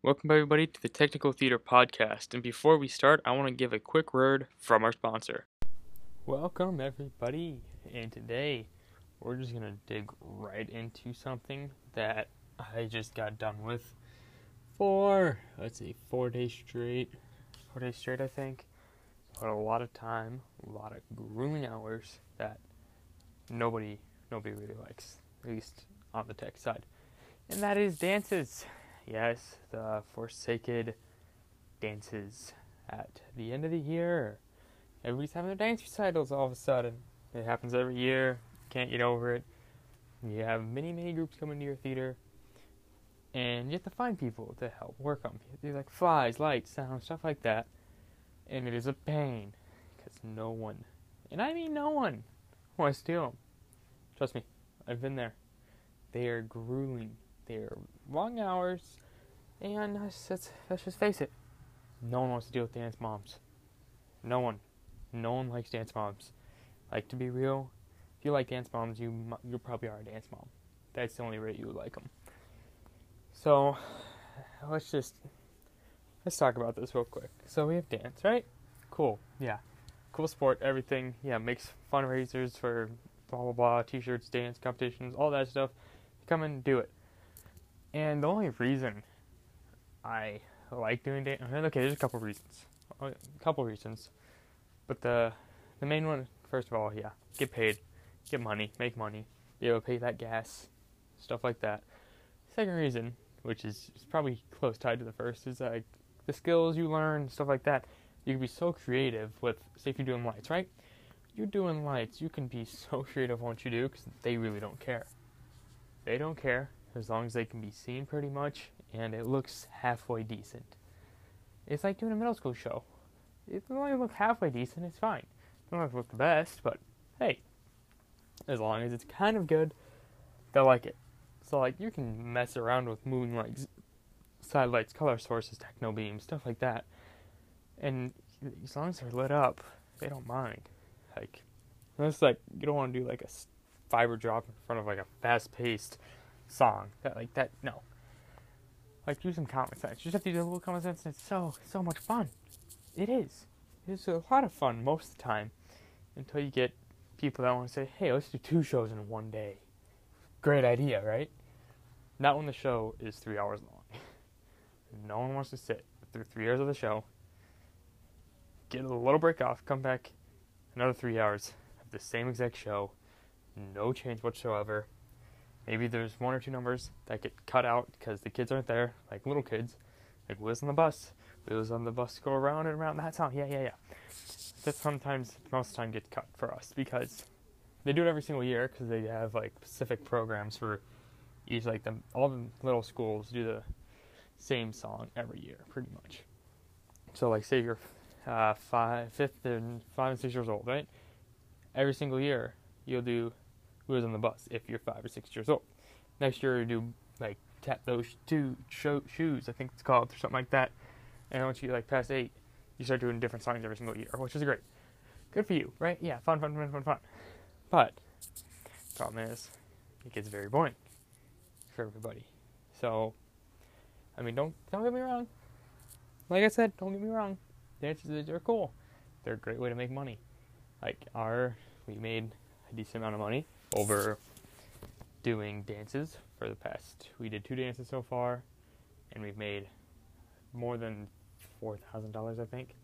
Welcome, everybody, to the Technical Theater Podcast. And before we start, I want to give a quick word from our sponsor. Welcome, everybody. And today, we're just going to dig right into something that I just got done with for, let's see, four days straight. Four days straight, I think. But a lot of time, a lot of grueling hours that nobody, nobody really likes, at least on the tech side. And that is dances. Yes, the Forsaken dances at the end of the year. Everybody's having their dance recitals all of a sudden. It happens every year. Can't get over it. You have many, many groups coming to your theater, and you have to find people to help work on. Things like flies, lights, sound, stuff like that. And it is a pain because no one, and I mean no one, wants to do them. Trust me, I've been there. They are grueling. They are long hours, and let's, let's, let's just face it, no one wants to deal with dance moms. No one. No one likes dance moms. Like, to be real, if you like dance moms, you, you probably are a dance mom. That's the only way you would like them. So, let's just, let's talk about this real quick. So, we have dance, right? Cool. Yeah. Cool sport, everything. Yeah, makes fundraisers for blah, blah, blah, t shirts, dance competitions, all that stuff. Come and do it. And the only reason I like doing dance, okay, there's a couple reasons, oh, a couple reasons, but the the main one, first of all, yeah, get paid, get money, make money, be able to pay that gas, stuff like that. Second reason, which is, is probably close tied to the first, is like the skills you learn, stuff like that. You can be so creative with, say, if you're doing lights, right? You're doing lights, you can be so creative on what you do because they really don't care. They don't care as long as they can be seen pretty much and it looks halfway decent. It's like doing a middle school show. If it only look halfway decent, it's fine. It don't have to look the best, but hey, as long as it's kind of good, they'll like it. So like you can mess around with moving lights, sidelights, color sources, techno beams, stuff like that, and as long as they're lit up, they don't mind. Like, it's like you don't want to do like a fiber drop in front of like a fast-paced song. That like that no. Like do some common sense. You just have to do a little common sense and it's so so much fun. It is. It's a lot of fun most of the time. Until you get people that want to say, Hey, let's do two shows in one day. Great idea, right? Not when the show is three hours long. no one wants to sit through three hours of the show, get a little break off, come back another three hours of the same exact show, no change whatsoever, Maybe there's one or two numbers that get cut out because the kids aren't there, like little kids, like Wheels on the bus. Wheels on the bus go around and around that song. Yeah, yeah, yeah. That sometimes, most of the time, gets cut for us because they do it every single year because they have like specific programs for each, like the all the little schools do the same song every year, pretty much. So, like, say you're uh, five, fifth, and five and six years old, right? Every single year, you'll do who is on the bus if you're five or six years old. Next year, you do like tap those two sho- shoes, I think it's called, or something like that. And once you like past eight, you start doing different songs every single year, which is great. Good for you, right? Yeah, fun, fun, fun, fun, fun. But problem is, it gets very boring for everybody. So, I mean, don't don't get me wrong. Like I said, don't get me wrong. The dances are cool. They're a great way to make money. Like our, we made a decent amount of money over doing dances for the past. We did two dances so far, and we've made more than four thousand dollars, I think,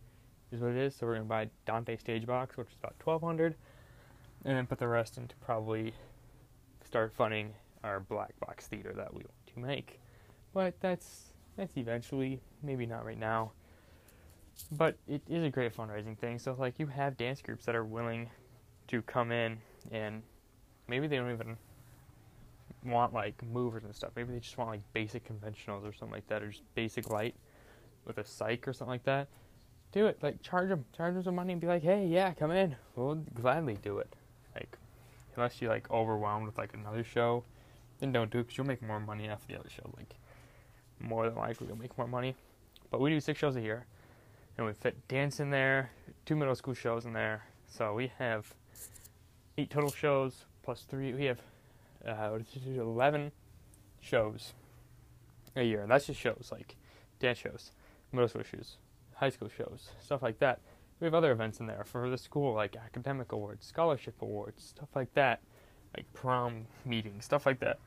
is what it is. So we're gonna buy Dante Stage Box, which is about twelve hundred, and then put the rest into probably start funding our black box theater that we want to make. But that's that's eventually, maybe not right now. But it is a great fundraising thing. So like you have dance groups that are willing to come in and maybe they don't even want like movers and stuff. Maybe they just want like basic conventionals or something like that, or just basic light with a cyc or something like that. Do it. Like charge them, charge them some money, and be like, hey, yeah, come in. We'll gladly do it. Like, unless you like overwhelmed with like another show, then don't do it because you'll make more money after the other show. Like, more than likely you'll make more money. But we do six shows a year, and we fit dance in there, two middle school shows in there. So we have eight total shows plus three. We have uh, eleven shows a year. That's just shows like dance shows, middle school shows, high school shows, stuff like that. We have other events in there for the school, like academic awards, scholarship awards, stuff like that, like prom meetings, stuff like that.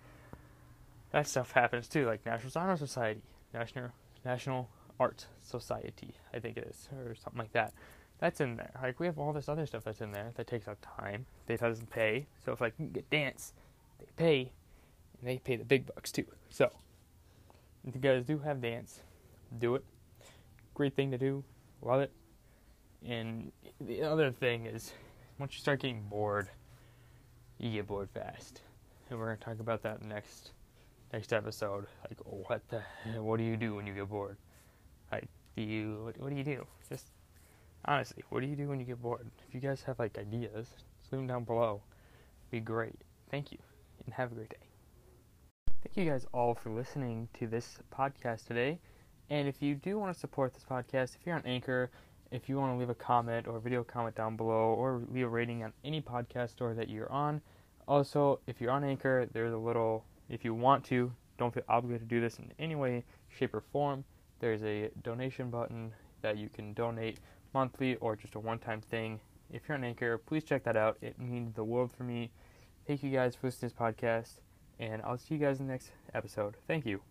That stuff happens too, like National Honor Society, National National Art Society, I think it is, or something like that. That's in there. Like we have all this other stuff that's in there that takes up time. That doesn't pay. So if like you get dance, they pay, and they pay the big bucks too. So if you guys do have dance, do it. Great thing to do. Love it. And the other thing is, once you start getting bored, you get bored fast. And we're gonna talk about that next next episode. Like, what the what do you do when you get bored? Like, do you what, what do you do? Just honestly, what do you do when you get bored? If you guys have like ideas, just leave them down below. It'd be great. Thank you, and have a great day. Thank you guys all for listening to this podcast today. And if you do want to support this podcast, if you're on Anchor, if you want to leave a comment or a video comment down below, or leave a rating on any podcast store that you're on. Also, if you're on Anchor, there's a little, if you want to, don't feel obligated to do this in any way, shape, or form. There's a donation button that you can donate monthly or just a one time thing. If you're on Anchor, please check that out. It means the world for me. Thank you guys for listening to this podcast, and I'll see you guys in the next episode. Thank you.